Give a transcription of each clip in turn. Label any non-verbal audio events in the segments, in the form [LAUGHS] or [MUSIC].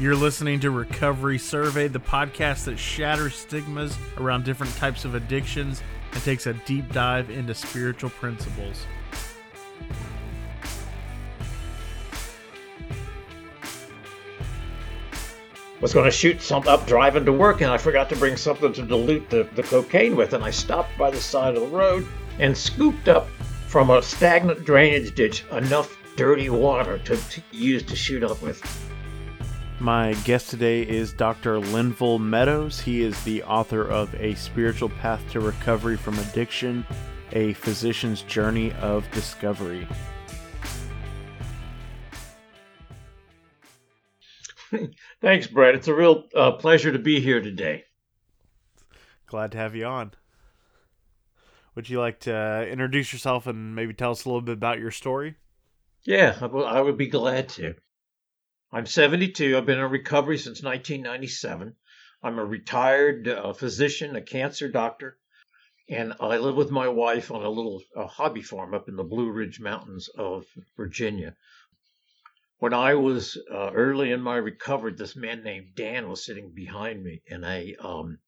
You're listening to Recovery Survey, the podcast that shatters stigmas around different types of addictions and takes a deep dive into spiritual principles. was going to shoot something up driving to work and I forgot to bring something to dilute the, the cocaine with and I stopped by the side of the road and scooped up from a stagnant drainage ditch enough dirty water to, to use to shoot up with. My guest today is Dr. Linville Meadows. He is the author of A Spiritual Path to Recovery from Addiction, a physician's journey of discovery. [LAUGHS] Thanks, Brett. It's a real uh, pleasure to be here today. Glad to have you on. Would you like to uh, introduce yourself and maybe tell us a little bit about your story? Yeah, I would be glad to. I'm 72. I've been in recovery since 1997. I'm a retired uh, physician, a cancer doctor, and I live with my wife on a little hobby farm up in the Blue Ridge Mountains of Virginia. When I was uh, early in my recovery, this man named Dan was sitting behind me in a um,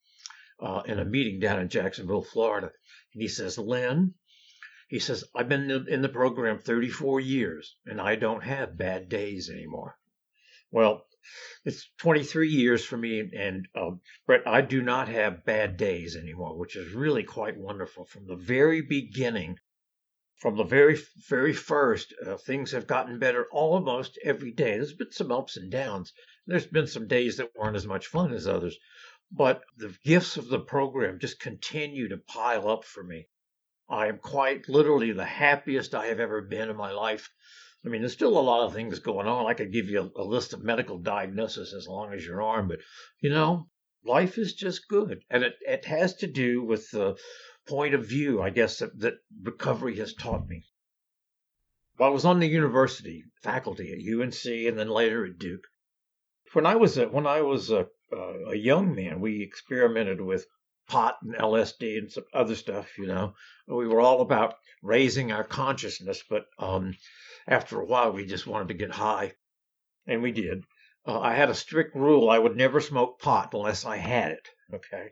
uh, in a meeting down in Jacksonville, Florida, and he says, "Lynn," he says, "I've been in the program 34 years, and I don't have bad days anymore." Well, it's 23 years for me, and uh, Brett, I do not have bad days anymore, which is really quite wonderful. From the very beginning, from the very very first, uh, things have gotten better almost every day. There's been some ups and downs. There's been some days that weren't as much fun as others, but the gifts of the program just continue to pile up for me. I am quite literally the happiest I have ever been in my life. I mean, there's still a lot of things going on. I could give you a, a list of medical diagnoses as long as your arm, but you know, life is just good. And it, it has to do with the point of view, I guess, that, that recovery has taught me. While I was on the university faculty at UNC and then later at Duke, when I was a, when I was a, a young man, we experimented with pot and LSD and some other stuff. You know, we were all about raising our consciousness, but um, after a while, we just wanted to get high, and we did. Uh, I had a strict rule: I would never smoke pot unless I had it. Okay.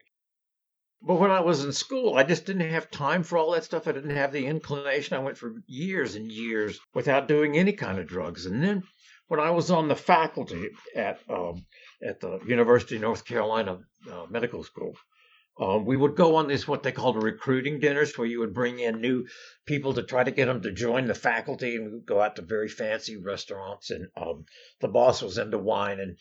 But when I was in school, I just didn't have time for all that stuff. I didn't have the inclination. I went for years and years without doing any kind of drugs. And then when I was on the faculty at um, at the University of North Carolina uh, Medical School, um, we would go on these what they called recruiting dinners, where you would bring in new people to try to get them to join the faculty, and we'd go out to very fancy restaurants. And um, the boss was into wine, and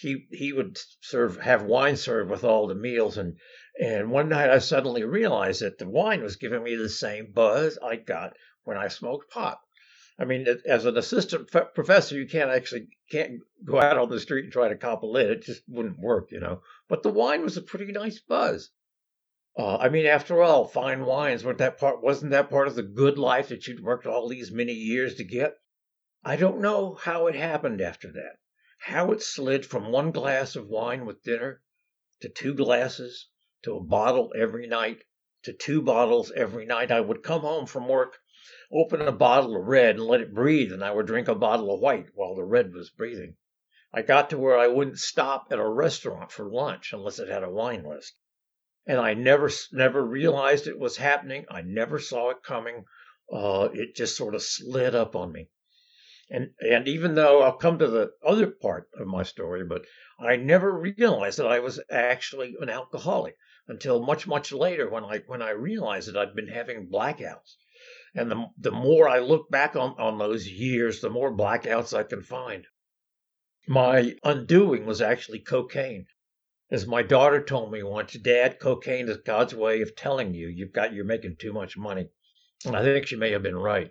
he he would serve have wine served with all the meals. And and one night I suddenly realized that the wine was giving me the same buzz I got when I smoked pot. I mean, as an assistant professor, you can't actually can't go out on the street and try to cop a lid. It just wouldn't work, you know. But the wine was a pretty nice buzz. Uh, I mean, after all, fine wines weren't that part wasn't that part of the good life that you'd worked all these many years to get? I don't know how it happened after that. How it slid from one glass of wine with dinner to two glasses to a bottle every night to two bottles every night. I would come home from work, open a bottle of red and let it breathe, and I would drink a bottle of white while the red was breathing. I got to where I wouldn't stop at a restaurant for lunch unless it had a wine list and I never never realized it was happening. I never saw it coming. Uh, it just sort of slid up on me. And and even though I'll come to the other part of my story, but I never realized that I was actually an alcoholic until much much later when I when I realized that I'd been having blackouts. And the the more I look back on, on those years, the more blackouts I can find. My undoing was actually cocaine. As my daughter told me once, Dad, cocaine is God's way of telling you you've got you're making too much money. And I think she may have been right.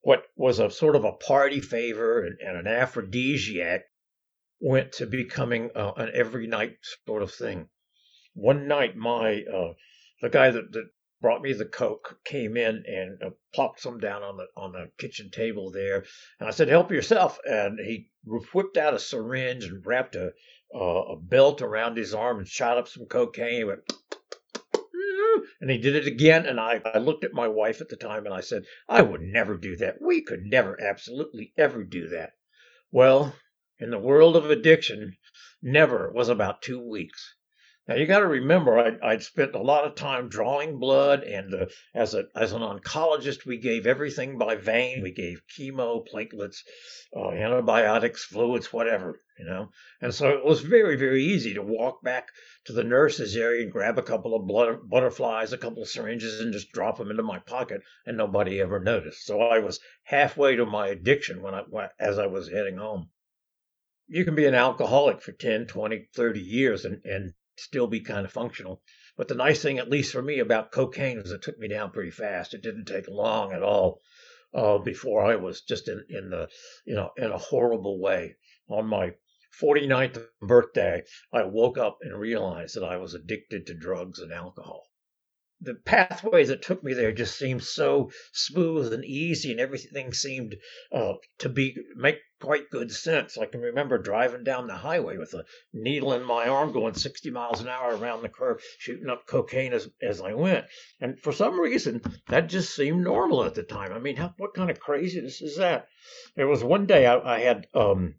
What was a sort of a party favor and, and an aphrodisiac went to becoming uh, an every night sort of thing. One night, my uh, the guy that, that brought me the coke came in and uh, plopped some down on the on the kitchen table there and i said help yourself and he whipped out a syringe and wrapped a uh, a belt around his arm and shot up some cocaine. He went, and he did it again. And I, I looked at my wife at the time and I said, I would never do that. We could never, absolutely ever do that. Well, in the world of addiction never was about two weeks. Now you got to remember, I'd, I'd, spent a lot of time drawing blood, and uh, as a as an oncologist, we gave everything by vein. We gave chemo, platelets, uh, antibiotics, fluids, whatever, you know. And so it was very very easy to walk back to the nurses area and grab a couple of blood, butterflies, a couple of syringes, and just drop them into my pocket, and nobody ever noticed. So I was halfway to my addiction when I as I was heading home. You can be an alcoholic for 10, 20, 30 years and, and still be kind of functional. But the nice thing, at least for me, about cocaine is it took me down pretty fast. It didn't take long at all uh, before I was just in, in the you know in a horrible way. On my 49th birthday, I woke up and realized that I was addicted to drugs and alcohol the pathway that took me there just seemed so smooth and easy, and everything seemed uh, to be make quite good sense. I can remember driving down the highway with a needle in my arm, going 60 miles an hour around the curve, shooting up cocaine as as I went. And for some reason, that just seemed normal at the time. I mean, how, what kind of craziness is that? There was one day I, I had um,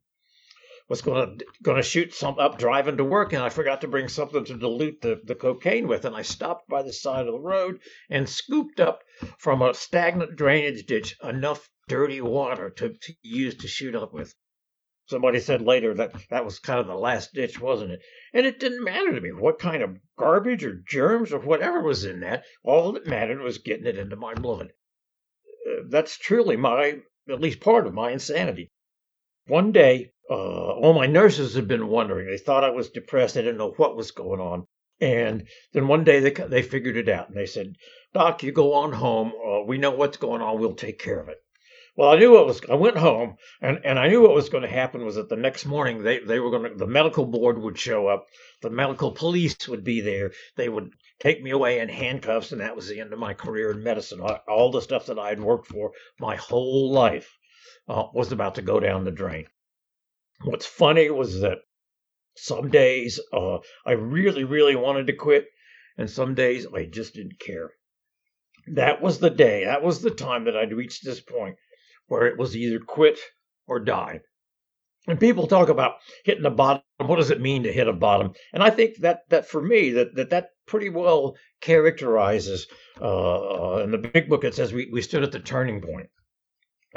was going to going to shoot some up driving to work, and I forgot to bring something to dilute the, the cocaine with, and I stopped by the side of the road and scooped up from a stagnant drainage ditch enough dirty water to, to use to shoot up with. Somebody said later that that was kind of the last ditch, wasn't it? And it didn't matter to me what kind of garbage or germs or whatever was in that. All that mattered was getting it into my blood. Uh, that's truly my, at least part of my insanity. One day, uh, all my nurses had been wondering. They thought I was depressed. They didn't know what was going on. And then one day they they figured it out, and they said, "Doc, you go on home. Uh, we know what's going on. We'll take care of it." Well, I knew what was. I went home, and, and I knew what was going to happen was that the next morning they, they were going to. The medical board would show up. The medical police would be there. They would take me away in handcuffs, and that was the end of my career in medicine. All the stuff that I had worked for my whole life uh, was about to go down the drain. What's funny was that some days uh, I really, really wanted to quit, and some days I just didn't care. That was the day, that was the time that I'd reached this point where it was either quit or die. And people talk about hitting the bottom. What does it mean to hit a bottom? And I think that that for me that that, that pretty well characterizes. Uh, uh in the big book, it says we, we stood at the turning point.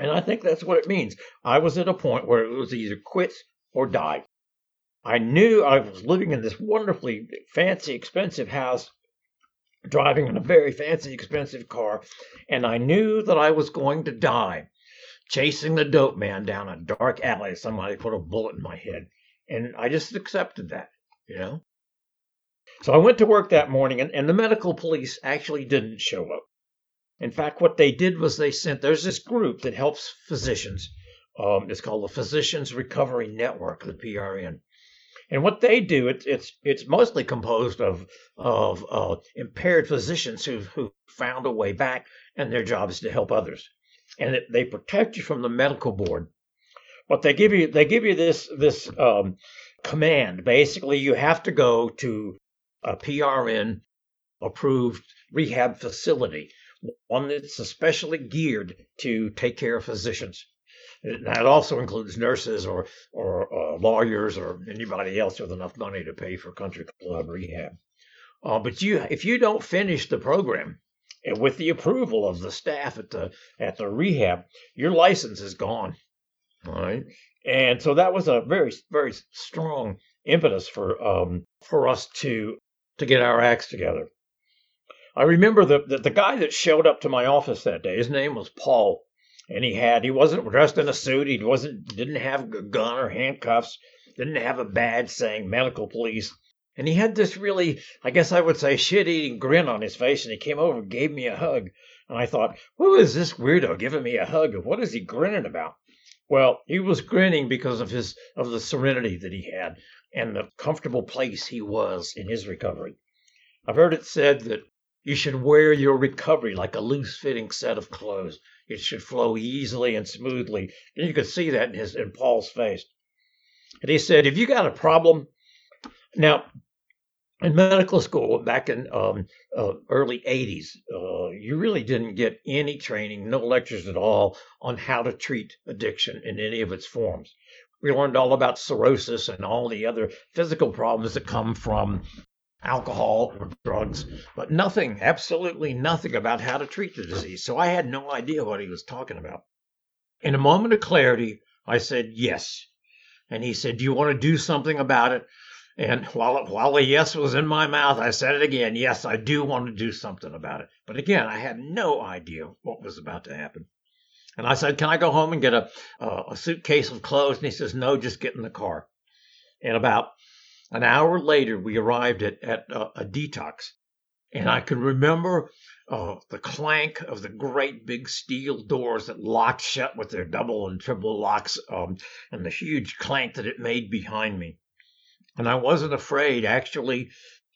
And I think that's what it means. I was at a point where it was either quit or die. I knew I was living in this wonderfully fancy, expensive house, driving in a very fancy, expensive car, and I knew that I was going to die chasing the dope man down a dark alley. Somebody put a bullet in my head. And I just accepted that, you know? So I went to work that morning, and, and the medical police actually didn't show up. In fact, what they did was they sent, there's this group that helps physicians. Um, it's called the Physicians Recovery Network, the PRN. And what they do, it, it's it's mostly composed of of uh, impaired physicians who who found a way back, and their job is to help others. And it, they protect you from the medical board, but they give you they give you this this um, command. Basically, you have to go to a PRN approved rehab facility one that's especially geared to take care of physicians. That also includes nurses or or uh, lawyers or anybody else with enough money to pay for country club rehab. Uh, but you, if you don't finish the program, and with the approval of the staff at the at the rehab, your license is gone. All right, and so that was a very very strong impetus for um, for us to to get our acts together. I remember the, the, the guy that showed up to my office that day. His name was Paul, and he had he wasn't dressed in a suit. He wasn't didn't have a gun or handcuffs. Didn't have a badge saying medical police. And he had this really, I guess I would say, shit eating grin on his face. And he came over and gave me a hug. And I thought, who is this weirdo giving me a hug? What is he grinning about? Well, he was grinning because of his of the serenity that he had and the comfortable place he was in his recovery. I've heard it said that you should wear your recovery like a loose fitting set of clothes. It should flow easily and smoothly. And you could see that in his in Paul's face. And he said, if you got a problem, now in medical school back in um, uh, early 80s, uh, you really didn't get any training, no lectures at all on how to treat addiction in any of its forms. We learned all about cirrhosis and all the other physical problems that come from alcohol or drugs, but nothing, absolutely nothing about how to treat the disease. So I had no idea what he was talking about. In a moment of clarity, I said, Yes. And he said, Do you want to do something about it? And while, while a yes was in my mouth, I said it again. Yes, I do want to do something about it. But again, I had no idea what was about to happen. And I said, Can I go home and get a, a suitcase of clothes? And he says, No, just get in the car. And about an hour later, we arrived at, at uh, a detox. And I can remember uh, the clank of the great big steel doors that locked shut with their double and triple locks um, and the huge clank that it made behind me. And I wasn't afraid. Actually,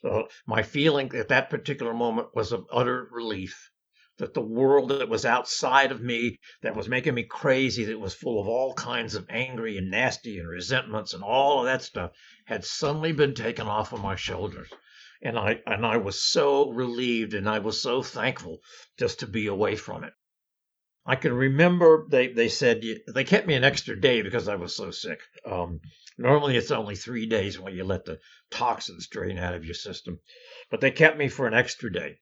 uh, my feeling at that particular moment was of utter relief that the world that was outside of me, that was making me crazy, that was full of all kinds of angry and nasty and resentments and all of that stuff, had suddenly been taken off of my shoulders. And I and I was so relieved and I was so thankful just to be away from it. I can remember they, they said they kept me an extra day because I was so sick. Um, Normally, it's only three days when you let the toxins drain out of your system, but they kept me for an extra day.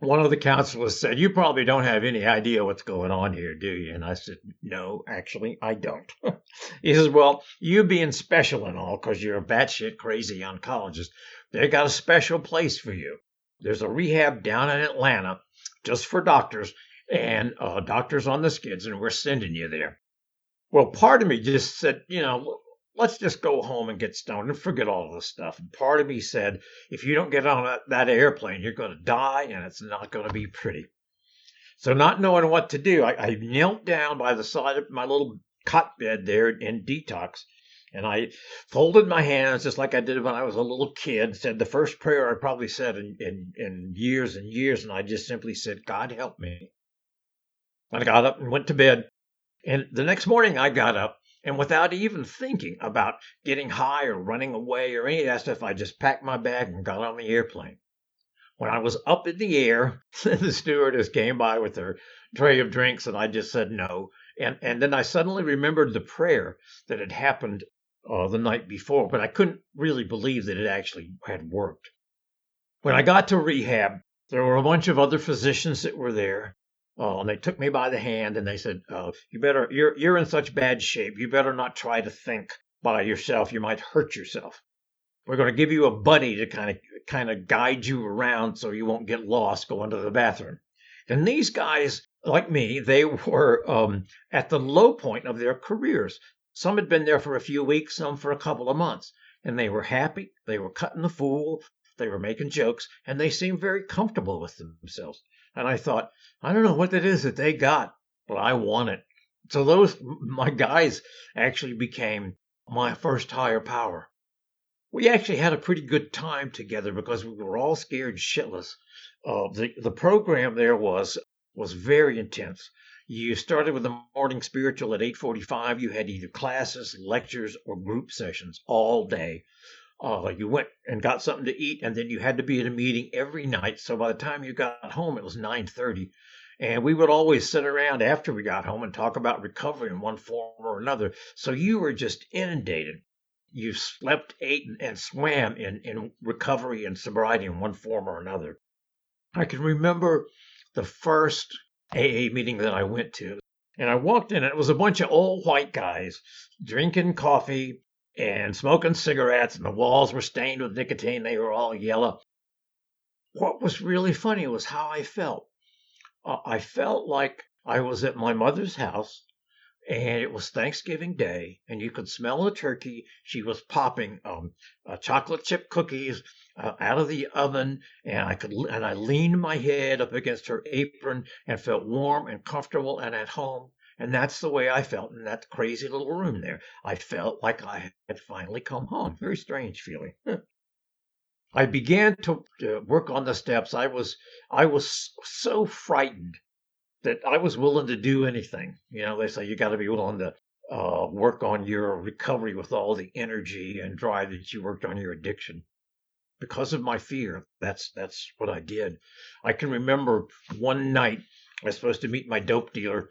One of the counselors said, You probably don't have any idea what's going on here, do you? And I said, No, actually, I don't. [LAUGHS] he says, Well, you being special and all, because you're a batshit crazy oncologist, they got a special place for you. There's a rehab down in Atlanta just for doctors and uh, doctors on the skids, and we're sending you there. Well, part of me just said, You know, let's just go home and get stoned and forget all this stuff. And part of me said, if you don't get on that, airplane, you're going to die and it's not going to be pretty. So, not knowing what to do, I, I knelt down by the side of my little cot bed there in detox and I folded my hands just like I did when I was a little kid. Said the first prayer I probably said in, in, in years and years, and I just simply said, God help me. I got up and went to bed. And the next morning I got up and without even thinking about getting high or running away or any of that stuff, I just packed my bag and got on the airplane. When I was up in the air, [LAUGHS] the stewardess came by with her tray of drinks, and I just said no. And, and then I suddenly remembered the prayer that had happened uh, the night before, but I couldn't really believe that it actually had worked. When I got to rehab, there were a bunch of other physicians that were there. Oh, and they took me by the hand and they said, uh, "You better, you're you're in such bad shape. You better not try to think by yourself. You might hurt yourself. We're going to give you a buddy to kind of kind of guide you around so you won't get lost going to the bathroom." And these guys, like me, they were um, at the low point of their careers. Some had been there for a few weeks, some for a couple of months, and they were happy. They were cutting the fool. They were making jokes, and they seemed very comfortable with themselves. And I thought, I don't know what it is that they got, but I want it. So those, my guys actually became my first higher power. We actually had a pretty good time together because we were all scared shitless. Uh, the, the program there was, was very intense. You started with the morning spiritual at 8:45. You had either classes, lectures, or group sessions all day uh, you went and got something to eat, and then you had to be at a meeting every night. So by the time you got home, it was 9:30, and we would always sit around after we got home and talk about recovery in one form or another. So you were just inundated. You slept, ate, and swam in, in recovery and sobriety in one form or another. I can remember the first AA meeting that I went to. And I walked in, and it was a bunch of old white guys drinking coffee, and smoking cigarettes, and the walls were stained with nicotine. They were all yellow. What was really funny was how I felt. Uh, I felt like I was at my mother's house, and it was Thanksgiving Day, and you could smell the turkey. She was popping um, uh, chocolate chip cookies uh, out of the oven, and I could and I leaned my head up against her apron and felt warm and comfortable and at home. And that's the way I felt in that crazy little room there. I felt like I had finally come home. Very strange feeling. I began to, to work on the steps. I was I was so frightened that I was willing to do anything. You know, they say you got to be willing to uh, work on your recovery with all the energy and drive that you worked on your addiction. Because of my fear, that's that's what I did. I can remember one night I was supposed to meet my dope dealer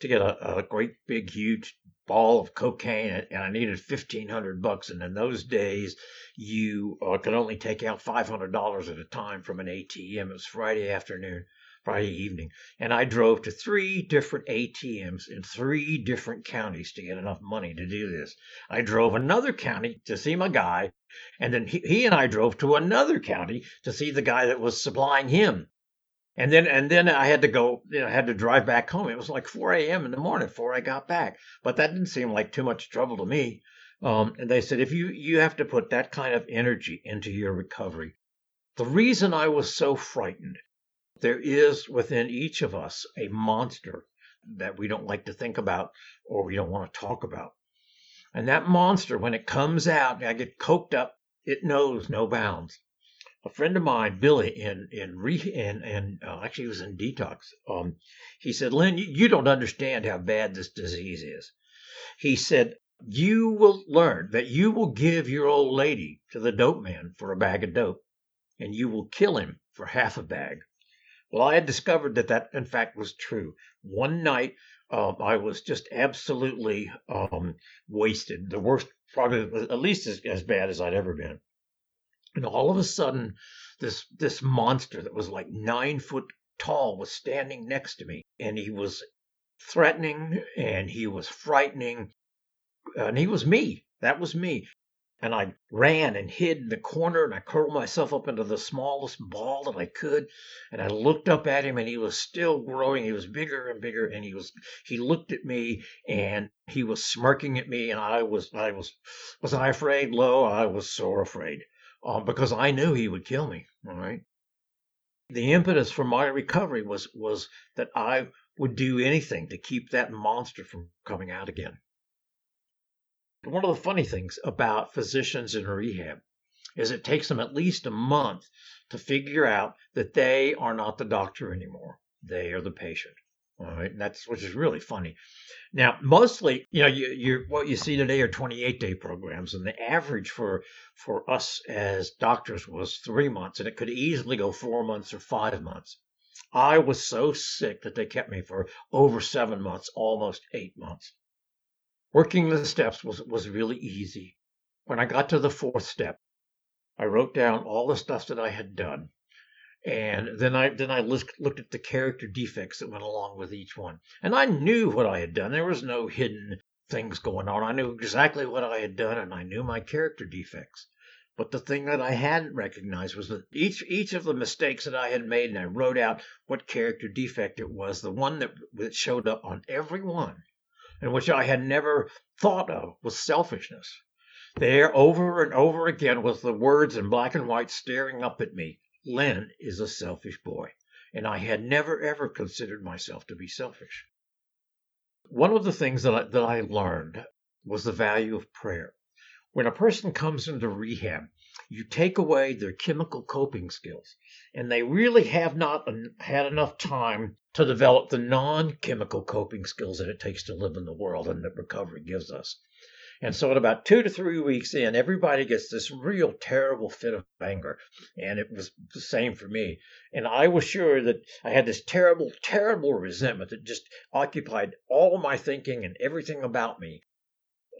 to get a, a great big huge ball of cocaine and I needed fifteen hundred bucks. And in those days, you uh, could only take out five hundred dollars at a time from an ATM. It was Friday afternoon, Friday evening, and I drove to three different ATMs in three different counties to get enough money to do this. I drove another county to see my guy, and then he, he and I drove to another county to see the guy that was supplying him. And then and then I had to go, you know, I had to drive back home. It was like 4 a.m. in the morning before I got back. But that didn't seem like too much trouble to me. Um, and they said if you you have to put that kind of energy into your recovery. The reason I was so frightened, there is within each of us a monster that we don't like to think about or we don't want to talk about. And that monster, when it comes out, I get coked up, it knows no bounds a friend of mine, Billy, in in re in, in uh, actually he was in detox. Um, he said, "Lynn, you, you don't understand how bad this disease is." He said, "You will learn that you will give your old lady to the dope man for a bag of dope, and you will kill him for half a bag." Well, I had discovered that that in fact was true. One night, uh, I was just absolutely um, wasted. The worst, probably at least as, as bad as I'd ever been. And all of a sudden, this this monster that was like nine foot tall was standing next to me, and he was threatening and he was frightening, and he was me. That was me. And I ran and hid in the corner and I curled myself up into the smallest ball that I could. And I looked up at him and he was still growing. He was bigger and bigger and he was he looked at me and he was smirking at me and I was I was was I afraid? Lo, I was sore afraid uh, because I knew he would kill me. All right. The impetus for my recovery was was that I would do anything to keep that monster from coming out again. One of the funny things about physicians in rehab is it takes them at least a month to figure out that they are not the doctor anymore. They are the patient. All right, and that's which is really funny. Now, mostly, you know, you, you what you see today are 28 day programs, and the average for for us as doctors was three months, and it could easily go four months or five months. I was so sick that they kept me for over seven months, almost eight months. Working the steps was was really easy. When I got to the fourth step, I wrote down all the stuff that I had done and then I then I looked at the character defects that went along with each one, and I knew what I had done. There was no hidden things going on. I knew exactly what I had done, and I knew my character defects. But the thing that I hadn't recognized was that each each of the mistakes that I had made, and I wrote out what character defect it was, the one that, that showed up on every one, and which I had never thought of, was selfishness. There, over and over again, was the words in black and white staring up at me. Len is a selfish boy, and I had never ever considered myself to be selfish. One of the things that I, that I learned was the value of prayer. When a person comes into rehab, you take away their chemical coping skills, and they really have not had enough time to develop the non chemical coping skills that it takes to live in the world and that recovery gives us. And so, at about two to three weeks in, everybody gets this real terrible fit of anger. And it was the same for me. And I was sure that I had this terrible, terrible resentment that just occupied all my thinking and everything about me.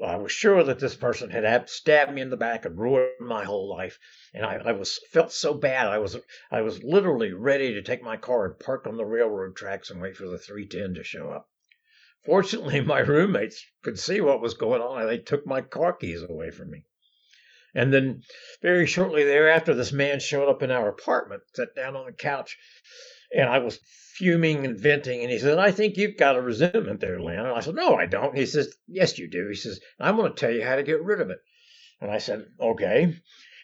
I was sure that this person had stabbed me in the back and ruined my whole life, and I, I, was felt so bad. I was I was literally ready to take my car and park on the railroad tracks and wait for the 310 to show up. Fortunately, my roommates could see what was going on, and they took my car keys away from me. And then, very shortly thereafter, this man showed up in our apartment, sat down on the couch, and I was fuming and venting. And he said, I think you've got a resentment there, Len. And I said, No, I don't. He says, Yes, you do. He says, I'm going to tell you how to get rid of it. And I said, Okay.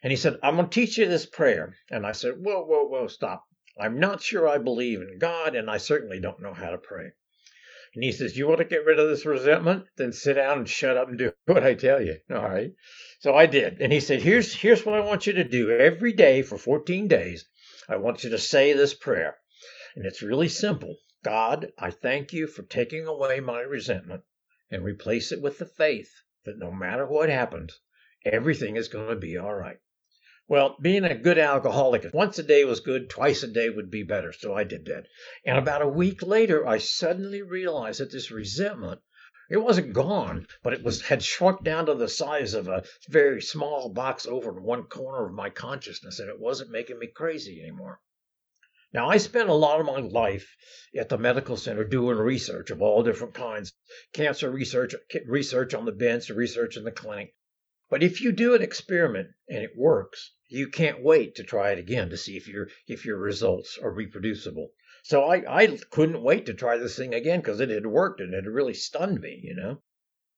And he said, I'm going to teach you this prayer. And I said, Whoa, whoa, whoa, stop. I'm not sure I believe in God, and I certainly don't know how to pray. And he says, You want to get rid of this resentment? Then sit down and shut up and do [LAUGHS] what I tell you. All right. So I did. And he said, Here's here's what I want you to do. Every day for 14 days, I want you to say this prayer. And it's really simple. God, I thank you for taking away my resentment and replace it with the faith that no matter what happens, everything is going to be all right. Well, being a good alcoholic, once a day was good, twice a day would be better. So I did that. And about a week later, I suddenly realized that this resentment It wasn't gone, but it was had shrunk down to the size of a very small box over in one corner of my consciousness, and it wasn't making me crazy anymore. Now, I spent a lot of my life at the medical center doing research of all different kinds cancer research, research on the bench, research in the clinic. But if you do an experiment and it works, you can't wait to try it again to see if your if your results are reproducible. So I, I couldn't wait to try this thing again because it had worked and it had really stunned me, you know.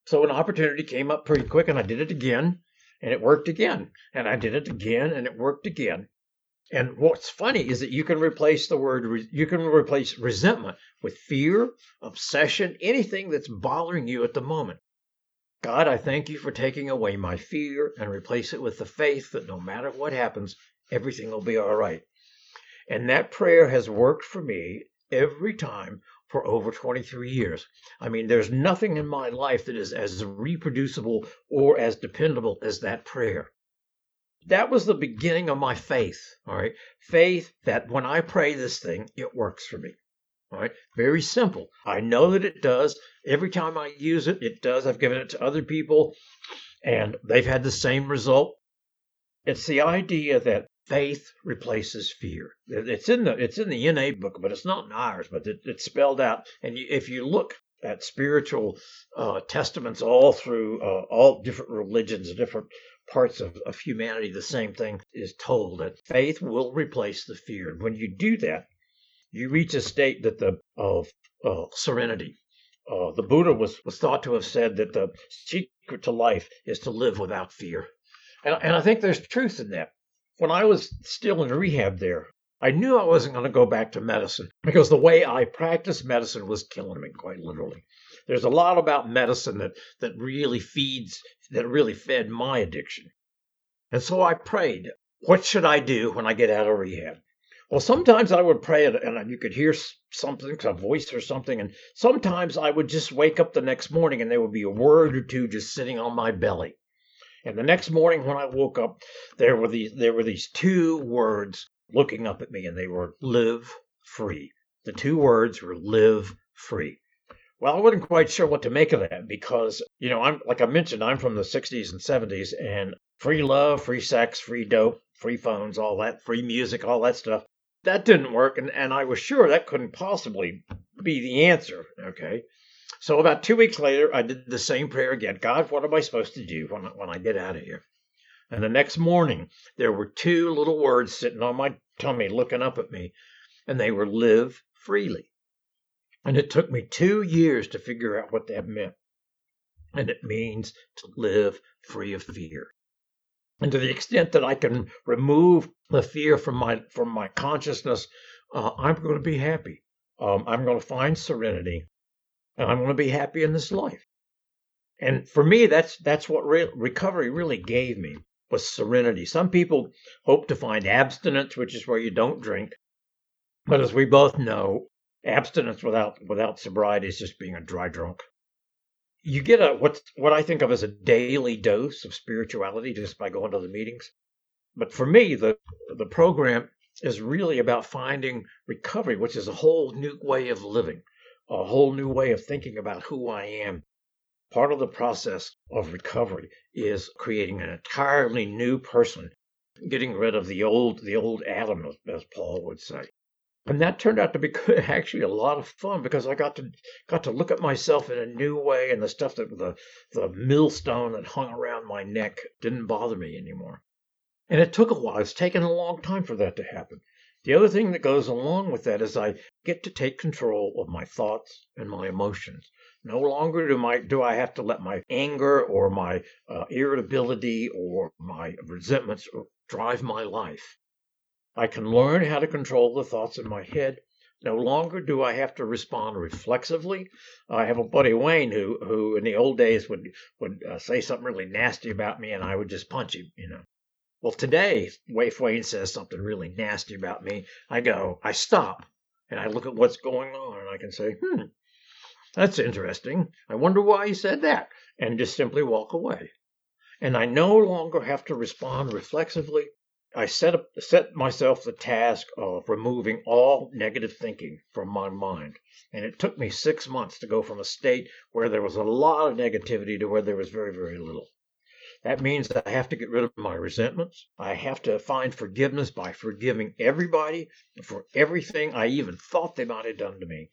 So an opportunity came up pretty quick and I did it again and it worked again. And I did it again and it worked again. And what's funny is that you can replace the word, you can replace resentment with fear, obsession, anything that's bothering you at the moment. God, I thank you for taking away my fear and replace it with the faith that no matter what happens, everything will be all right. And that prayer has worked for me every time for over 23 years. I mean, there's nothing in my life that is as reproducible or as dependable as that prayer that was the beginning of my faith. All right. Faith that when I pray this thing, it works for me. All right. Very simple. I know that it does. Every time I use it, it does. I've given it to other people and they've had the same result. It's the idea that faith replaces fear. It's in the it's in the NA book, but it's not in ours. But it, it's spelled out. And if you look at spiritual uh, testaments all through uh, all different religions, different parts of, of humanity, the same thing is told that faith will replace the fear. And when you do that, you reach a state that the of uh, serenity. Uh, the Buddha was, was thought to have said that the secret to life is to live without fear. And, and I think there's truth in that. When I was still in rehab there, I knew I wasn't going to go back to medicine because the way I practiced medicine was killing me, quite literally. There's a lot about medicine that, that really feeds, that really fed my addiction. And so I prayed, what should I do when I get out of rehab? Well, sometimes I would pray and you could hear something, a voice or something. And sometimes I would just wake up the next morning and there would be a word or two just sitting on my belly. And the next morning when I woke up, there were these, there were these two words looking up at me and they were live free. The two words were live free. Well, I wasn't quite sure what to make of that because, you know, I'm like I mentioned, I'm from the 60s and 70s and free love, free sex, free dope, free phones, all that, free music, all that stuff. That didn't work. And, and I was sure that couldn't possibly be the answer. Okay. So about two weeks later, I did the same prayer again. God, what am I supposed to do when, when I get out of here? And the next morning, there were two little words sitting on my tummy looking up at me, and they were live freely. And it took me two years to figure out what that meant. And it means to live free of fear. And to the extent that I can remove the fear from my from my consciousness, uh, I'm going to be happy. Um, I'm going to find serenity, and I'm going to be happy in this life. And for me, that's that's what re- recovery really gave me was serenity. Some people hope to find abstinence, which is where you don't drink. But as we both know, abstinence without without sobriety is just being a dry drunk. You get a what what I think of as a daily dose of spirituality just by going to the meetings. But for me, the the program is really about finding recovery, which is a whole new way of living, a whole new way of thinking about who I am. Part of the process of recovery is creating an entirely new person, getting rid of the old the old Adam, as Paul would say and that turned out to be [LAUGHS] actually a lot of fun because I got to got to look at myself in a new way, and the stuff that the the millstone that hung around my neck didn't bother me anymore. And it took a while. It's taken a long time for that to happen. The other thing that goes along with that is I get to take control of my thoughts and my emotions. No longer do my do I have to let my anger or my uh, irritability or my resentments drive my life. I can learn how to control the thoughts in my head. No longer do I have to respond reflexively. I have a buddy Wayne who, who in the old days would would uh, say something really nasty about me, and I would just punch him. You know. Well, today, if Wayne says something really nasty about me, I go, I stop, and I look at what's going on, and I can say, hmm, that's interesting. I wonder why he said that, and just simply walk away. And I no longer have to respond reflexively I set up, set myself the task of removing all negative thinking from my mind. And it took me six months to go from a state where there was a lot of negativity to where there was very, very little. That means that I have to get rid of my resentments. I have to find forgiveness by forgiving everybody for everything I even thought they might have done to me.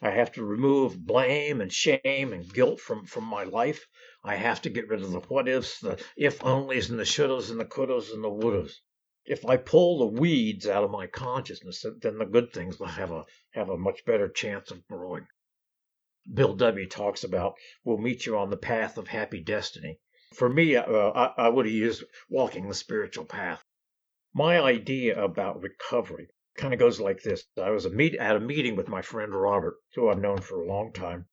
I have to remove blame and shame and guilt from, from my life. I have to get rid of the what ifs, the if onlys, and the shouldas, and the couldas, and the wouldas if I pull the weeds out of my consciousness, then the good things will have a have a much better chance of growing. Bill W. talks about we'll meet you on the path of happy destiny. For me, uh, I, I would have used walking the spiritual path. My idea about recovery kind of goes like this. I was a meet, at a meeting with my friend Robert, who I've known for a long time,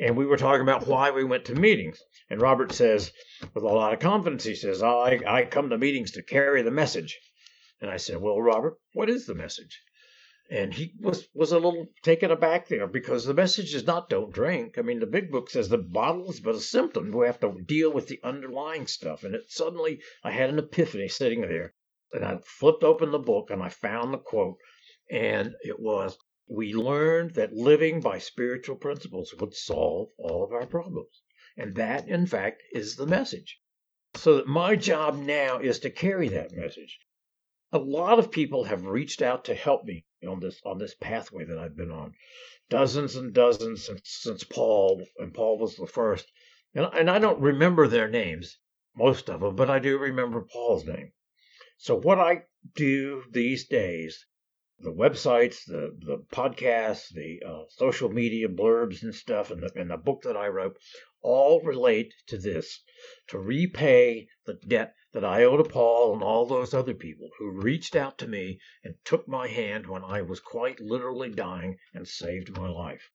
and we were talking about why we went to meetings. And Robert says, with a lot of confidence, he says, I, I come to meetings to carry the message. And I said, Well, Robert, what is the message? And he was, was a little taken aback there because the message is not don't drink. I mean, the big book says the bottle is but a symptom. We have to deal with the underlying stuff. And it suddenly, I had an epiphany sitting there. And I flipped open the book and I found the quote. And it was, We learned that living by spiritual principles would solve all of our problems. And that, in fact, is the message. So that my job now is to carry that message a lot of people have reached out to help me on this on this pathway that I've been on. Dozens and dozens since, since Paul, and Paul was the first. And, and I don't remember their names, most of them, but I do remember Paul's name. So what I do these days, the websites, the the podcasts, the uh, social media blurbs and stuff, and the, and the book that I wrote, all relate to this: to repay the debt that I owe to Paul and all those other people who reached out to me and took my hand when I was quite literally dying and saved my life.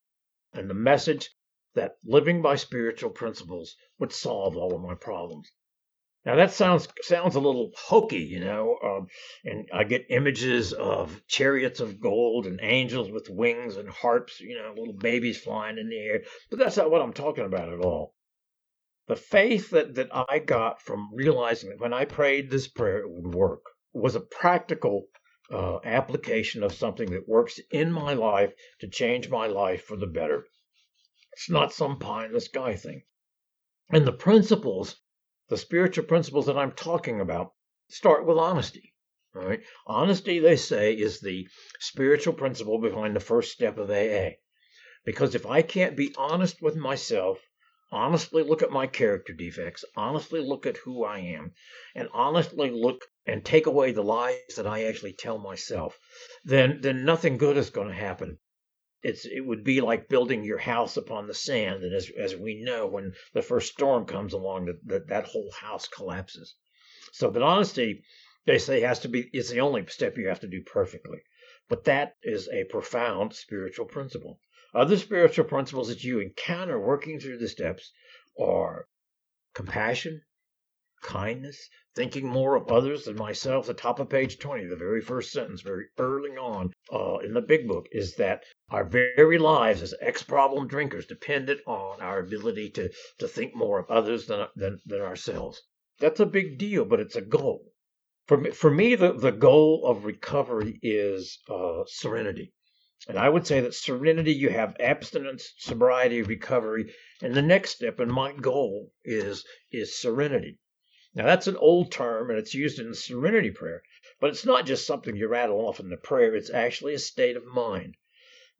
And the message that living by spiritual principles would solve all of my problems. Now that sounds sounds a little hokey, you know, um, and I get images of chariots of gold and angels with wings and harps, you know, little babies flying in the air. But that's not what I'm talking about at all the faith that, that I got from realizing that when I prayed this prayer, it would work was a practical uh, application of something that works in my life to change my life for the better. It's not some pie in the sky thing. And the principles, the spiritual principles that I'm talking about, start with honesty. Right? Honesty, they say, is the spiritual principle behind the first step of AA. Because if I can't be honest with myself, honestly look at my character defects, honestly look at who I am, and honestly look and take away the lies that I actually tell myself, then then nothing good is going to happen. It's it would be like building your house upon the sand, and as as we know, when the first storm comes along, that that, that whole house collapses. So, but honesty, they say, has to be is the only step you have to do perfectly. But that is a profound spiritual principle. Other spiritual principles that you encounter working through the steps are compassion, kindness, thinking more of others than myself. The top of page 20, the very first sentence, very early on uh, in the big book, is that our very lives as ex problem drinkers depended on our ability to, to think more of others than, than, than ourselves. That's a big deal, but it's a goal. For me, for me the, the goal of recovery is uh, serenity. And I would say that serenity, you have abstinence, sobriety, recovery, and the next step and my goal is is serenity. Now that's an old term and it's used in the serenity prayer, but it's not just something you rattle off in the prayer, it's actually a state of mind.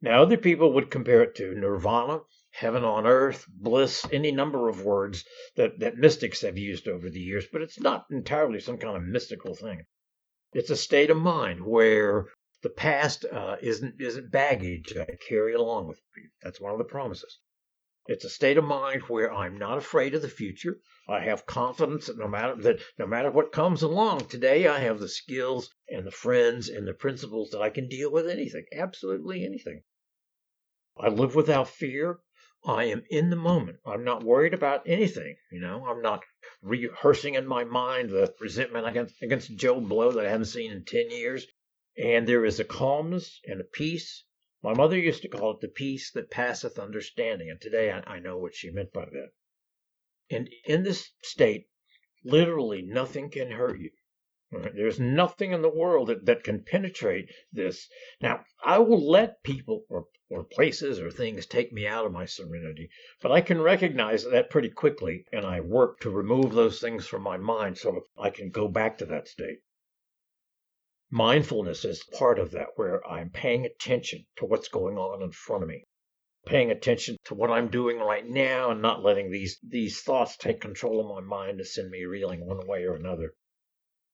Now other people would compare it to nirvana, heaven on earth, bliss, any number of words that, that mystics have used over the years, but it's not entirely some kind of mystical thing. It's a state of mind where the past uh, isn't isn't baggage I carry along with me. That's one of the promises. It's a state of mind where I'm not afraid of the future. I have confidence that no matter that no matter what comes along today, I have the skills and the friends and the principles that I can deal with anything, absolutely anything. I live without fear. I am in the moment. I'm not worried about anything. You know, I'm not rehearsing in my mind the resentment against against Joe Blow that I haven't seen in ten years. And there is a calmness and a peace. My mother used to call it the peace that passeth understanding, and today I, I know what she meant by that. And in this state, literally nothing can hurt you. There's nothing in the world that, that can penetrate this. Now, I will let people or, or places or things take me out of my serenity, but I can recognize that pretty quickly, and I work to remove those things from my mind so I can go back to that state. Mindfulness is part of that, where I'm paying attention to what's going on in front of me, paying attention to what I'm doing right now, and not letting these, these thoughts take control of my mind and send me reeling one way or another.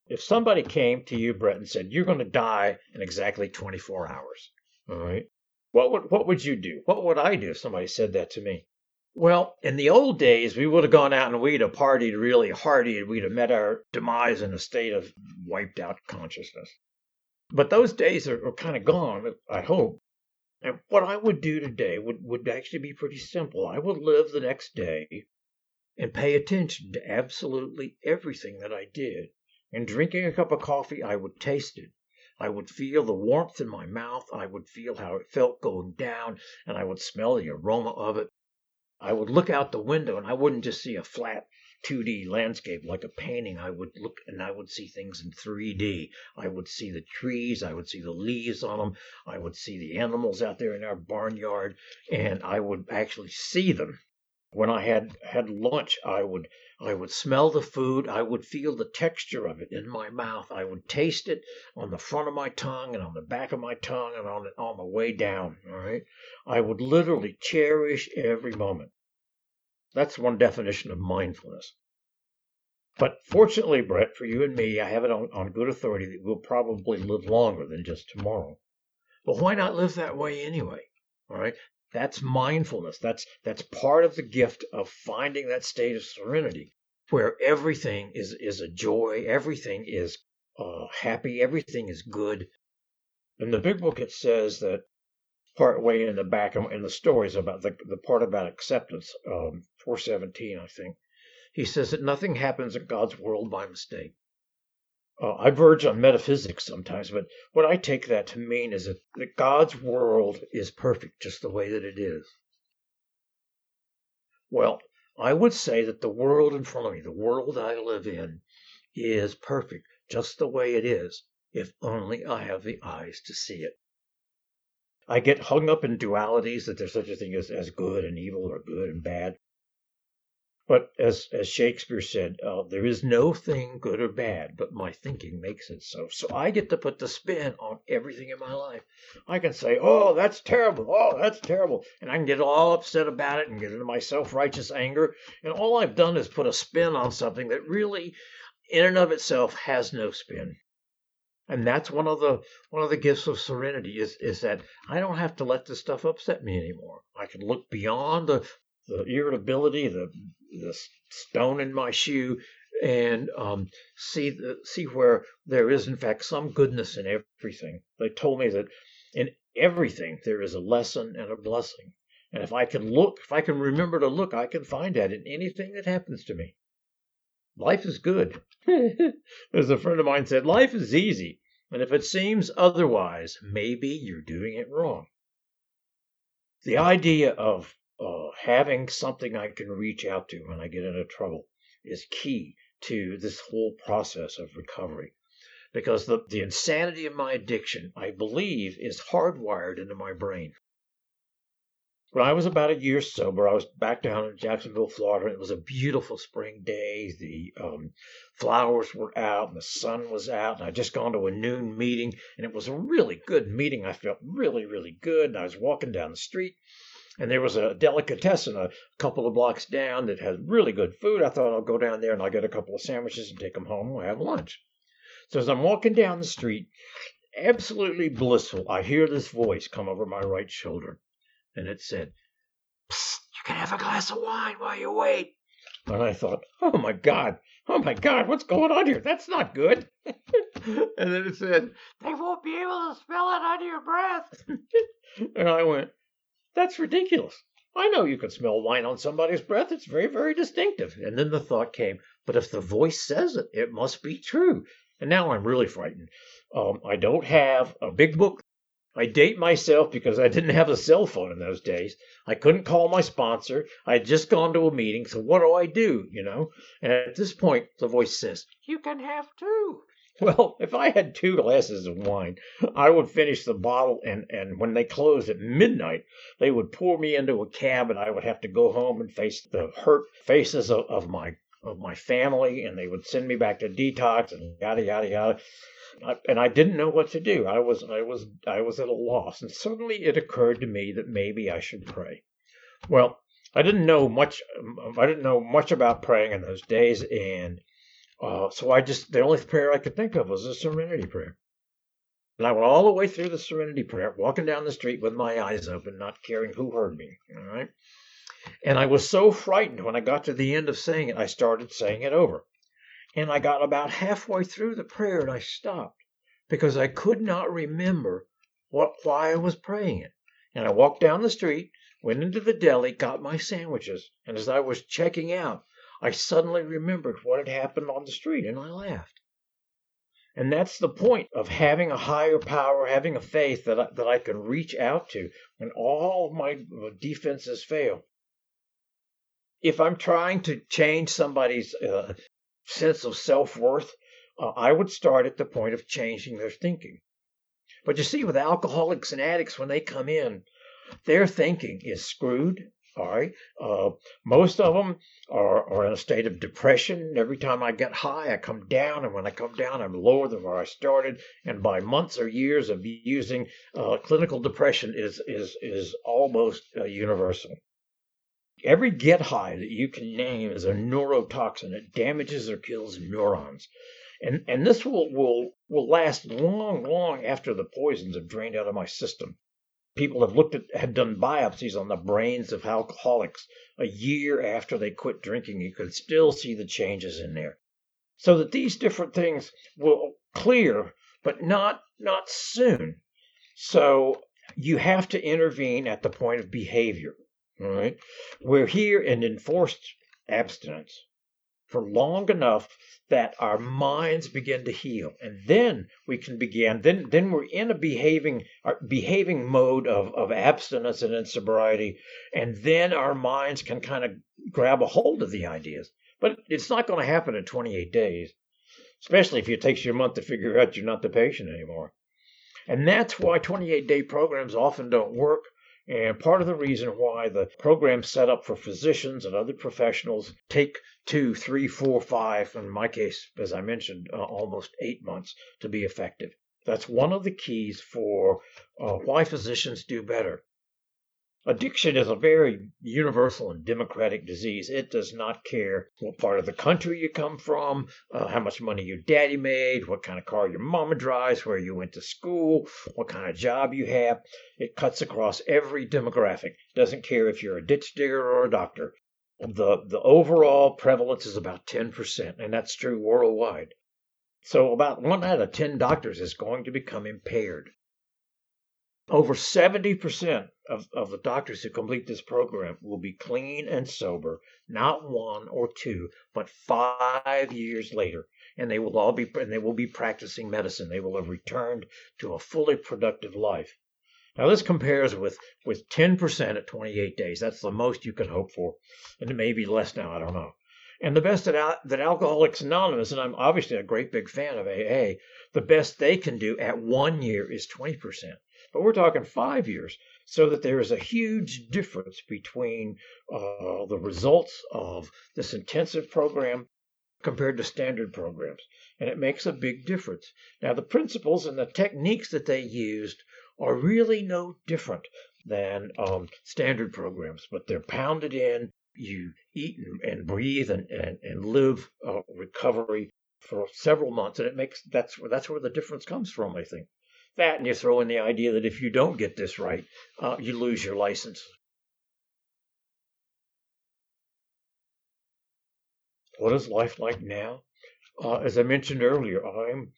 If somebody came to you, Brett, and said, You're going to die in exactly 24 hours, all right, what would, what would you do? What would I do if somebody said that to me? Well, in the old days, we would have gone out and we'd have partied really hardy and we'd have met our demise in a state of wiped out consciousness. But those days are, are kind of gone, I hope. And what I would do today would, would actually be pretty simple. I would live the next day and pay attention to absolutely everything that I did. In drinking a cup of coffee, I would taste it. I would feel the warmth in my mouth. I would feel how it felt going down, and I would smell the aroma of it. I would look out the window, and I wouldn't just see a flat 2D landscape like a painting. I would look and I would see things in 3D. I would see the trees. I would see the leaves on them. I would see the animals out there in our barnyard, and I would actually see them. When I had had lunch, I would I would smell the food. I would feel the texture of it in my mouth. I would taste it on the front of my tongue and on the back of my tongue and on, on the way down. All right. I would literally cherish every moment. That's one definition of mindfulness. But fortunately, Brett, for you and me, I have it on, on good authority that we'll probably live longer than just tomorrow. But why not live that way anyway? All right. That's mindfulness. That's that's part of the gift of finding that state of serenity where everything is is a joy, everything is uh, happy, everything is good. In the big book, it says that part way in the back in the stories about the the part about acceptance, um, 417, I think. He says that nothing happens in God's world by mistake. Uh, I verge on metaphysics sometimes, but what I take that to mean is that, that God's world is perfect just the way that it is. Well, I would say that the world in front of me, the world I live in, is perfect just the way it is, if only I have the eyes to see it. I get hung up in dualities that there's such a thing as, as good and evil or good and bad. But as, as Shakespeare said, uh, there is no thing good or bad, but my thinking makes it so. So I get to put the spin on everything in my life. I can say, oh, that's terrible. Oh, that's terrible. And I can get all upset about it and get into my self righteous anger. And all I've done is put a spin on something that really, in and of itself, has no spin. And that's one of the one of the gifts of serenity is is that I don't have to let this stuff upset me anymore. I can look beyond the the irritability, the the stone in my shoe, and um, see the, see where there is in fact some goodness in everything. They told me that in everything there is a lesson and a blessing. And if I can look, if I can remember to look, I can find that in anything that happens to me. Life is good. [LAUGHS] As a friend of mine said, life is easy. And if it seems otherwise, maybe you're doing it wrong. The idea of uh, having something I can reach out to when I get into trouble is key to this whole process of recovery. Because the, the insanity of my addiction, I believe, is hardwired into my brain. When I was about a year sober, I was back down in Jacksonville, Florida. It was a beautiful spring day. The um, flowers were out and the sun was out. And I'd just gone to a noon meeting, and it was a really good meeting. I felt really, really good. And I was walking down the street, and there was a delicatessen a couple of blocks down that had really good food. I thought I'll go down there and I'll get a couple of sandwiches and take them home and have lunch. So as I'm walking down the street, absolutely blissful, I hear this voice come over my right shoulder. And it said, Psst, you can have a glass of wine while you wait. And I thought, oh my God, oh my God, what's going on here? That's not good. [LAUGHS] and then it said, they won't be able to smell it under your breath. [LAUGHS] and I went, that's ridiculous. I know you can smell wine on somebody's breath. It's very, very distinctive. And then the thought came, but if the voice says it, it must be true. And now I'm really frightened. Um, I don't have a big book. I date myself because I didn't have a cell phone in those days. I couldn't call my sponsor. I had just gone to a meeting. So what do I do? You know? And at this point, the voice says, You can have two. Well, if I had two glasses of wine, I would finish the bottle, and, and when they closed at midnight, they would pour me into a cab, and I would have to go home and face the hurt faces of, of my of my family, and they would send me back to detox and yada yada yada. And I didn't know what to do. I was I was I was at a loss, and suddenly it occurred to me that maybe I should pray. Well, I didn't know much. I didn't know much about praying in those days, and uh, so I just, the only prayer I could think of was a serenity prayer. And I went all the way through the serenity prayer, walking down the street with my eyes open, not caring who heard me. All right. And I was so frightened when I got to the end of saying it, I started saying it over. And I got about halfway through the prayer and I stopped because I could not remember what why I was praying it. And I walked down the street, went into the deli, got my sandwiches, and as I was checking out, I suddenly remembered what had happened on the street and I laughed. And that's the point of having a higher power, having a faith that I, that I can reach out to when all my defenses fail. If I'm trying to change somebody's uh, sense of self worth, uh, I would start at the point of changing their thinking. But you see, with alcoholics and addicts, when they come in, their thinking is screwed all right. Uh, most of them are, are in a state of depression. Every time I get high, I come down. And when I come down, I'm lower than where I started. And by months or years of using uh, clinical depression is, is, is almost uh, universal. Every get high that you can name is a neurotoxin. It damages or kills neurons. And, and this will, will, will last long, long after the poisons have drained out of my system. People have looked at had done biopsies on the brains of alcoholics a year after they quit drinking. You can still see the changes in there. So that these different things will clear but not not soon. So you have to intervene at the point of behavior all right. We're here in enforced abstinence for long enough that our minds begin to heal. And then we can begin then then we're in a behaving behaving mode of, of abstinence and in sobriety and then our minds can kind of grab a hold of the ideas. But it's not going to happen in 28 days especially if it takes you a month to figure out you're not the patient anymore. And that's why 28 day programs often don't work and part of the reason why the programs set up for physicians and other professionals take two, three, four, five, in my case, as I mentioned, uh, almost eight months to be effective. That's one of the keys for uh, why physicians do better. Addiction is a very universal and democratic disease. It does not care what part of the country you come from, uh, how much money your daddy made, what kind of car your mama drives, where you went to school, what kind of job you have. It cuts across every demographic. It doesn't care if you're a ditch digger or a doctor. The, the overall prevalence is about 10%, and that's true worldwide. So about one out of 10 doctors is going to become impaired. Over 70% of, of the doctors who complete this program will be clean and sober, not one or two, but five years later. And they will all be and they will be practicing medicine. They will have returned to a fully productive life. Now this compares with with 10% at 28 days. That's the most you could hope for, and it may be less now. I don't know. And the best that, that Alcoholics Anonymous, and I'm obviously a great big fan of AA, the best they can do at one year is 20% but we're talking five years, so that there is a huge difference between uh, the results of this intensive program compared to standard programs. And it makes a big difference. Now, the principles and the techniques that they used are really no different than um, standard programs, but they're pounded in. You eat and, breathe and, and, and live uh, recovery for several months, and it makes that's where that's where the difference comes from. I think that and you throw in the idea that if you don't get this right, uh, you lose your license. What is life like now? Uh, as I mentioned earlier, I've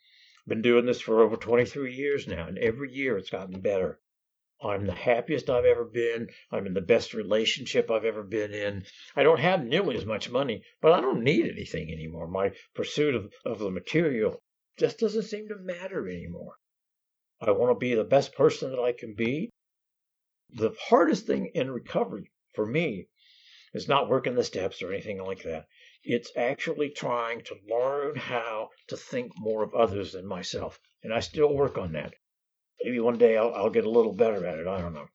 been doing this for over 23 years now, and every year it's gotten better. I'm the happiest I've ever been. I'm in the best relationship I've ever been in. I don't have nearly as much money, but I don't need anything anymore. My pursuit of, of the material just doesn't seem to matter anymore. I want to be the best person that I can be. The hardest thing in recovery for me is not working the steps or anything like that. It's actually trying to learn how to think more of others than myself. And I still work on that. Maybe one day I'll, I'll get a little better at it. I don't know.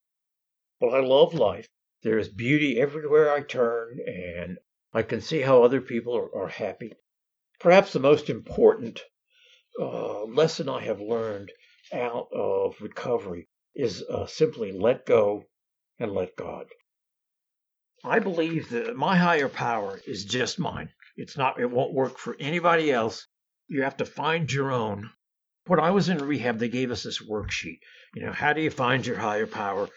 But I love life. There is beauty everywhere I turn, and I can see how other people are, are happy. Perhaps the most important uh, lesson I have learned out of recovery is uh, simply let go and let God. I believe that my higher power is just mine. It's not, it won't work for anybody else. You have to find your own. When I was in rehab, they gave us this worksheet. You know, how do you find your higher power?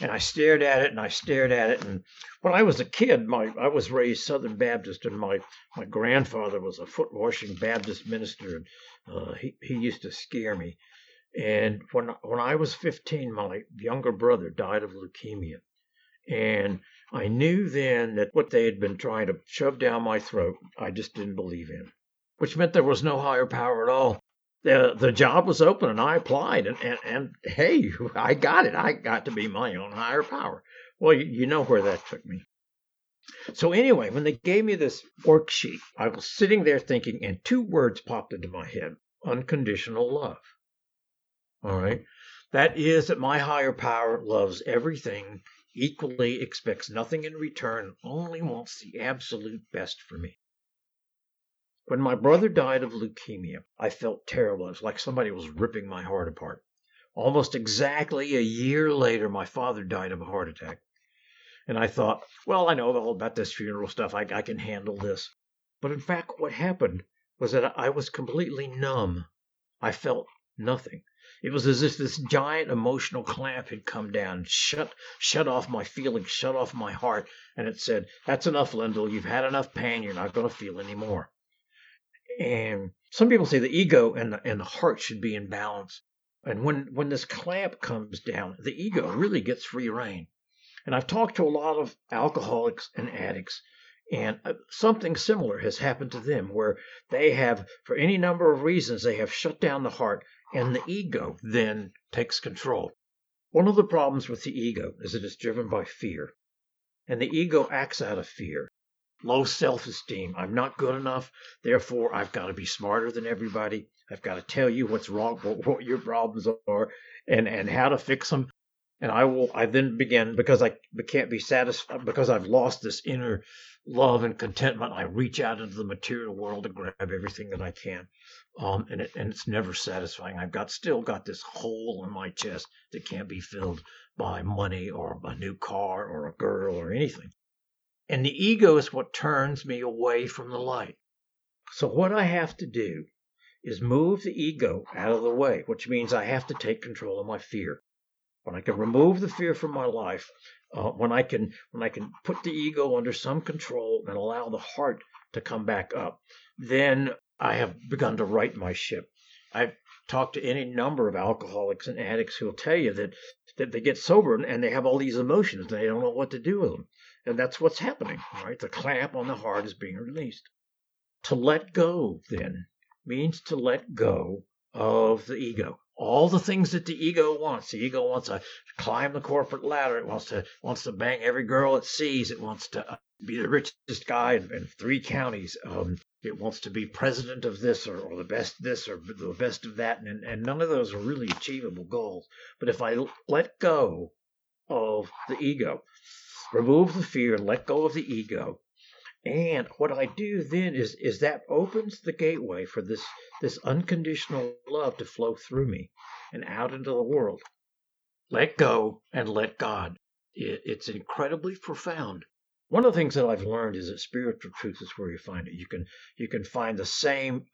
And I stared at it and I stared at it. And when I was a kid, my I was raised Southern Baptist, and my my grandfather was a foot washing Baptist minister, and uh, he he used to scare me. And when when I was 15, my younger brother died of leukemia, and I knew then that what they had been trying to shove down my throat, I just didn't believe in, which meant there was no higher power at all. The, the job was open and I applied and, and, and hey, [LAUGHS] I got it. I got to be my own higher power. Well, you, you know where that took me. So anyway, when they gave me this worksheet, I was sitting there thinking, and two words popped into my head: unconditional love. All right, that is that my higher power loves everything equally, expects nothing in return, only wants the absolute best for me. When my brother died of leukemia, I felt terrible. It was like somebody was ripping my heart apart. Almost exactly a year later, my father died of a heart attack. And I thought, well, I know all about this funeral stuff. I, I can handle this. But in fact, what happened was that I was completely numb. I felt nothing. It was as if this giant emotional clamp had come down, shut shut off my feelings, shut off my heart, and it said, "That's enough, Linville. You've had enough pain. You're not going to feel any more." And some people say the ego and the, and the heart should be in balance. And when when this clamp comes down, the ego really gets free rein. And I've talked to a lot of alcoholics and addicts, and uh, something similar has happened to them where they have, for any number of reasons, they have shut down the heart, and the ego then takes control. One of the problems with the ego is it's driven by fear, and the ego acts out of fear. Low self esteem. I'm not good enough, therefore, I've got to be smarter than everybody. I've got to tell you what's wrong, what, [LAUGHS] what your problems are, and, and how to fix them and I will I then begin because I can't be satisfied because I've lost this inner love and contentment. I reach out into the material world to grab everything that I can, um, and it, and it's never satisfying. I've got still got this hole in my chest that can't be filled by money or a new car or a girl or anything. And the ego is what turns me away from the light. So what I have to do is move the ego out of the way, which means I have to take control of my fear when I can remove the fear from my life, uh, when I can when I can put the ego under some control and allow the heart to come back up, then I have begun to right my ship. I've talked to any number of alcoholics and addicts who will tell you that that they get sober and they have all these emotions and they don't know what to do with them. And that's what's happening, right? The clamp on the heart is being released. To let go, then, means to let go of the ego all the things that the ego wants. The ego wants to climb the corporate ladder. It wants to wants to bang every girl it sees. It wants to be the richest guy in, in three counties. Um, it wants to be president of this or, or the best this or the best of that, and, and none of those are really achievable goals. But if I let go of the ego, remove the fear, let go of the ego, and what I do then is is that opens the gateway for this this unconditional love to flow through me and out into the world. Let go and let God. It, it's incredibly profound. One of the things that I've learned is that spiritual truth is where you find it. You can you can find the same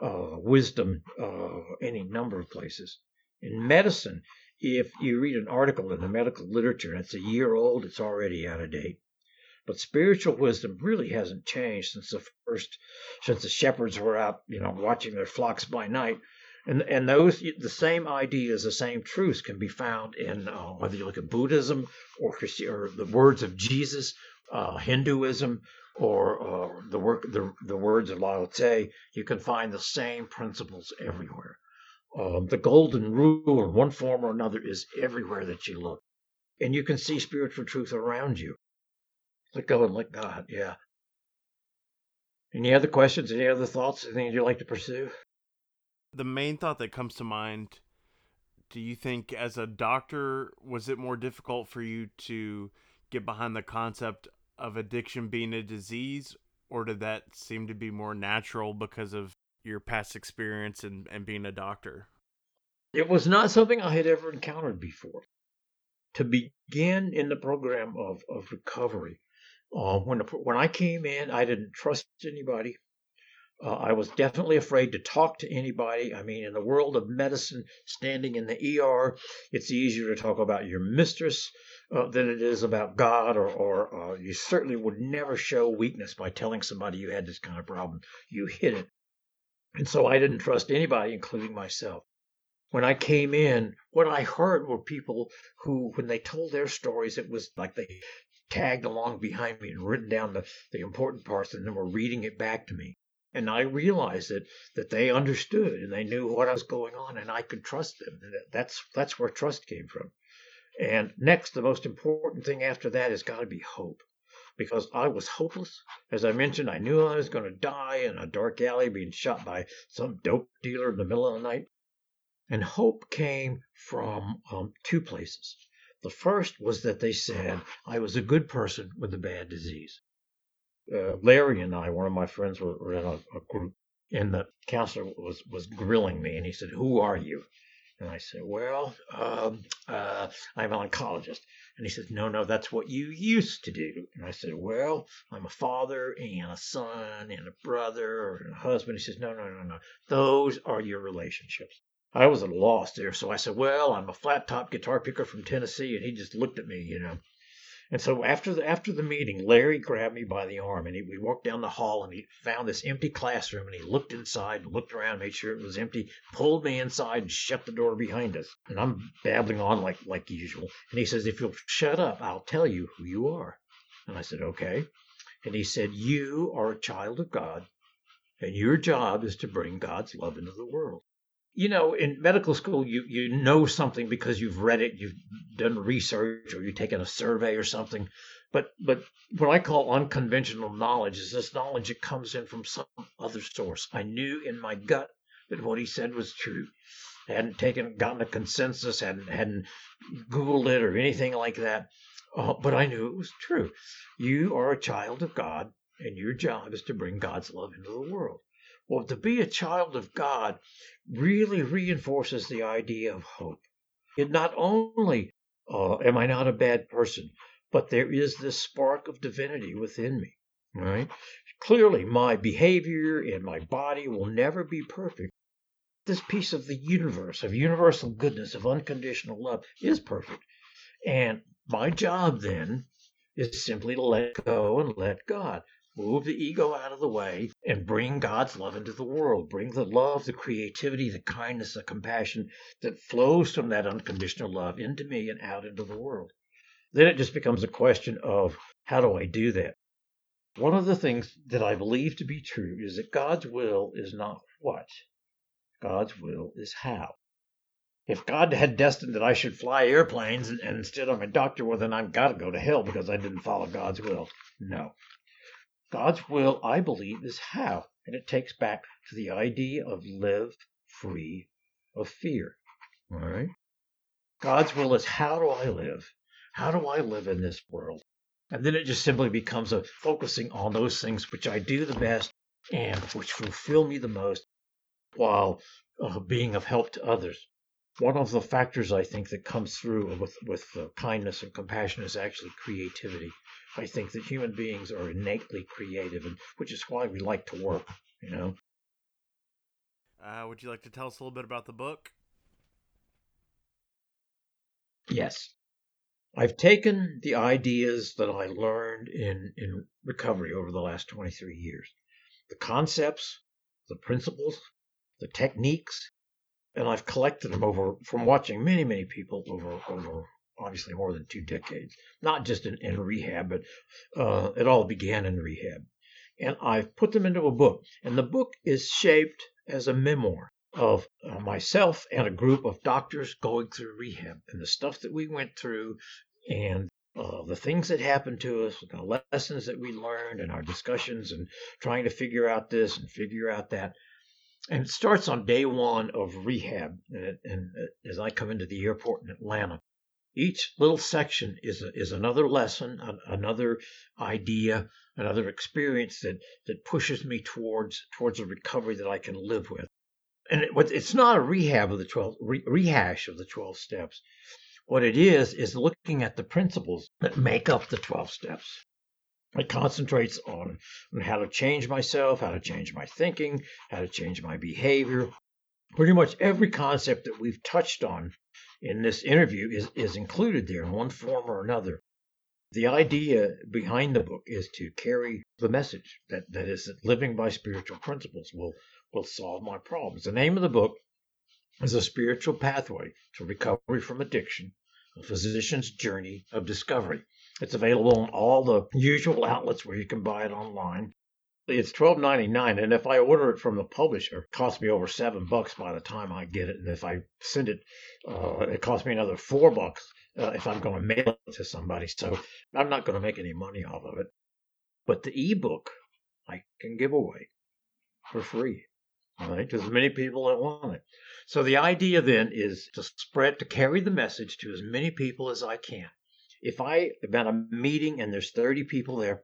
uh, wisdom uh, any number of places. In medicine, if you read an article in the medical literature and it's a year old, it's already out of date. But spiritual wisdom really hasn't changed since the first, since the shepherds were out, you know, watching their flocks by night. And, and those the same ideas, the same truths can be found in uh, whether you look at Buddhism or, or the words of Jesus, uh, Hinduism, or uh, the work the, the words of Lao Tse. You can find the same principles everywhere. Um, the golden rule, in one form or another, is everywhere that you look, and you can see spiritual truth around you. Let go and let God. Yeah. Any other questions? Any other thoughts? Anything you'd like to pursue? The main thought that comes to mind do you think, as a doctor, was it more difficult for you to get behind the concept of addiction being a disease, or did that seem to be more natural because of your past experience and, and being a doctor? It was not something I had ever encountered before. To begin in the program of, of recovery, uh, when, when I came in, I didn't trust anybody. Uh, I was definitely afraid to talk to anybody. I mean, in the world of medicine, standing in the ER, it's easier to talk about your mistress uh, than it is about God, or, or uh, you certainly would never show weakness by telling somebody you had this kind of problem. You hid it. And so I didn't trust anybody, including myself. When I came in, what I heard were people who, when they told their stories, it was like they tagged along behind me and written down the, the important parts and then were reading it back to me. And I realized that that they understood and they knew what was going on, and I could trust them. That's that's where trust came from. And next, the most important thing after that has got to be hope, because I was hopeless. As I mentioned, I knew I was going to die in a dark alley, being shot by some dope dealer in the middle of the night. And hope came from um, two places. The first was that they said I was a good person with a bad disease uh, Larry and I, one of my friends, were, were in a, a, group, and the counselor was was grilling me, and he said, "Who are you?" And I said, "Well, um, uh, I'm an oncologist." And he said, "No, no, that's what you used to do." And I said, "Well, I'm a father and a son and a brother and a husband." He says, "No, no, no, no. Those are your relationships." I was at a loss there, so I said, "Well, I'm a flat top guitar picker from Tennessee," and he just looked at me, you know. And so after the after the meeting, Larry grabbed me by the arm and he, we walked down the hall and he found this empty classroom and he looked inside, and looked around, made sure it was empty, pulled me inside and shut the door behind us. And I'm babbling on like like usual. And he says, "If you'll shut up, I'll tell you who you are." And I said, "Okay." And he said, "You are a child of God, and your job is to bring God's love into the world." You know, in medical school, you, you know something because you've read it, you've done research, or you've taken a survey or something. But but what I call unconventional knowledge is this knowledge that comes in from some other source. I knew in my gut that what he said was true. I hadn't taken gotten a consensus, hadn't hadn't Googled it or anything like that. Uh, but I knew it was true. You are a child of God, and your job is to bring God's love into the world. Well, to be a child of God really reinforces the idea of hope. It not only uh, am I not a bad person, but there is this spark of divinity within me. Right? Clearly, my behavior and my body will never be perfect. This piece of the universe, of universal goodness, of unconditional love, is perfect. And my job then is simply to let go and let God move the ego out of the way and bring God's love into the world. Bring the love, the creativity, the kindness, the compassion that flows from that unconditional love into me and out into the world. Then it just becomes a question of how do I do that? One of the things that I believe to be true is that God's will is not what, God's will is how. If God had destined that I should fly airplanes and, and instead I'm a doctor, well, then I've got to go to hell because I didn't follow God's will. No. God's will, I believe, is how. And it takes back to the idea of live free of fear. All right? God's will is how do I live? How do I live in this world? And then it just simply becomes a focusing on those things which I do the best and which fulfill me the most while uh, being of help to others. One of the factors I think that comes through with, with uh, kindness and compassion is actually creativity. I think that human beings are innately creative, and which is why we like to work. You know. Uh, would you like to tell us a little bit about the book? Yes. I've taken the ideas that I learned in, in recovery over the last 23 years the concepts, the principles, the techniques, and I've collected them over from watching many, many people over over obviously more than two decades, not just in, in rehab, but uh, it all began in rehab. And I've put them into a book. And the book is shaped as a memoir of uh, myself and a group of doctors going through rehab and the stuff that we went through and uh, the things that happened to us, the lessons that we learned, and our discussions, and trying to figure out this and figure out that. And it starts on day one of rehab. And, and as I come into the airport in Atlanta, each little section is a, is another lesson, another idea, another experience that that pushes me towards towards a recovery that I can live with. And it, it's not a rehab of the twelve re, rehash of the twelve steps. What it is is looking at the principles that make up the twelve steps. It concentrates on, on how to change myself, how to change my thinking, how to change my behavior. Pretty much every concept that we've touched on in this interview is, is included there in one form or another. The idea behind the book is to carry the message that, that is that living by spiritual principles will, will solve my problems. The name of the book is A Spiritual Pathway to Recovery from Addiction, a physician's journey of discovery. It's available on all the usual outlets where you can buy it online. It's twelve ninety nine, and if I order it from the publisher, it costs me over seven bucks by the time I get it. And if I send it, uh, it costs me another four bucks uh, if I'm going to mail it to somebody. So I'm not going to make any money off of it. But the ebook I can give away for free, right? To as many people that want it. So the idea then is to spread, to carry the message to as many people as I can. If I am at a meeting and there's 30 people there,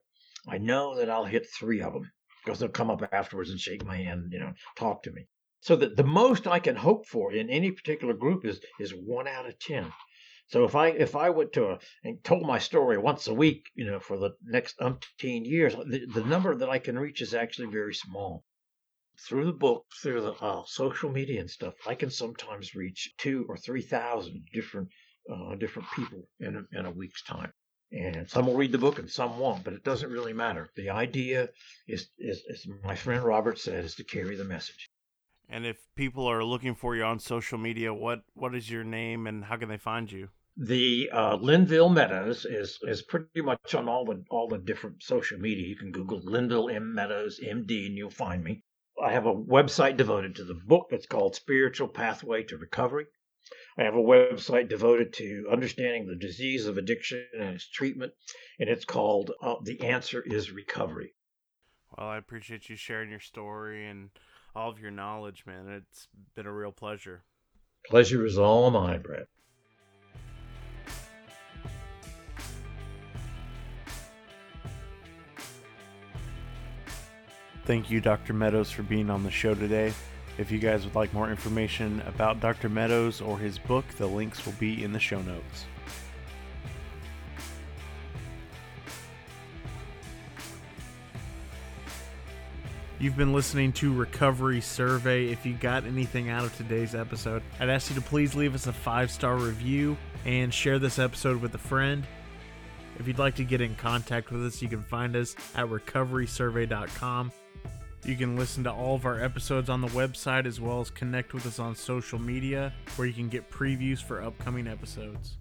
I know that I'll hit three of them because they'll come up afterwards and shake my hand, you know, talk to me. So that the most I can hope for in any particular group is is one out of ten. So if I if I went to a, and told my story once a week, you know, for the next umpteen years, the, the number that I can reach is actually very small. Through the book, through the uh, social media and stuff, I can sometimes reach two or three thousand different uh, different people in a, in a week's time. And some will read the book and some won't, but it doesn't really matter. The idea is, is, as my friend Robert said, is to carry the message. And if people are looking for you on social media, what what is your name and how can they find you? The uh, Linville Meadows is is pretty much on all the all the different social media. You can Google Linville M Meadows MD and you'll find me. I have a website devoted to the book. It's called Spiritual Pathway to Recovery. I have a website devoted to understanding the disease of addiction and its treatment, and it's called uh, The Answer is Recovery. Well, I appreciate you sharing your story and all of your knowledge, man. It's been a real pleasure. Pleasure is all mine, Brett. Thank you, Dr. Meadows, for being on the show today. If you guys would like more information about Dr. Meadows or his book, the links will be in the show notes. You've been listening to Recovery Survey. If you got anything out of today's episode, I'd ask you to please leave us a five star review and share this episode with a friend. If you'd like to get in contact with us, you can find us at recoverysurvey.com. You can listen to all of our episodes on the website as well as connect with us on social media where you can get previews for upcoming episodes.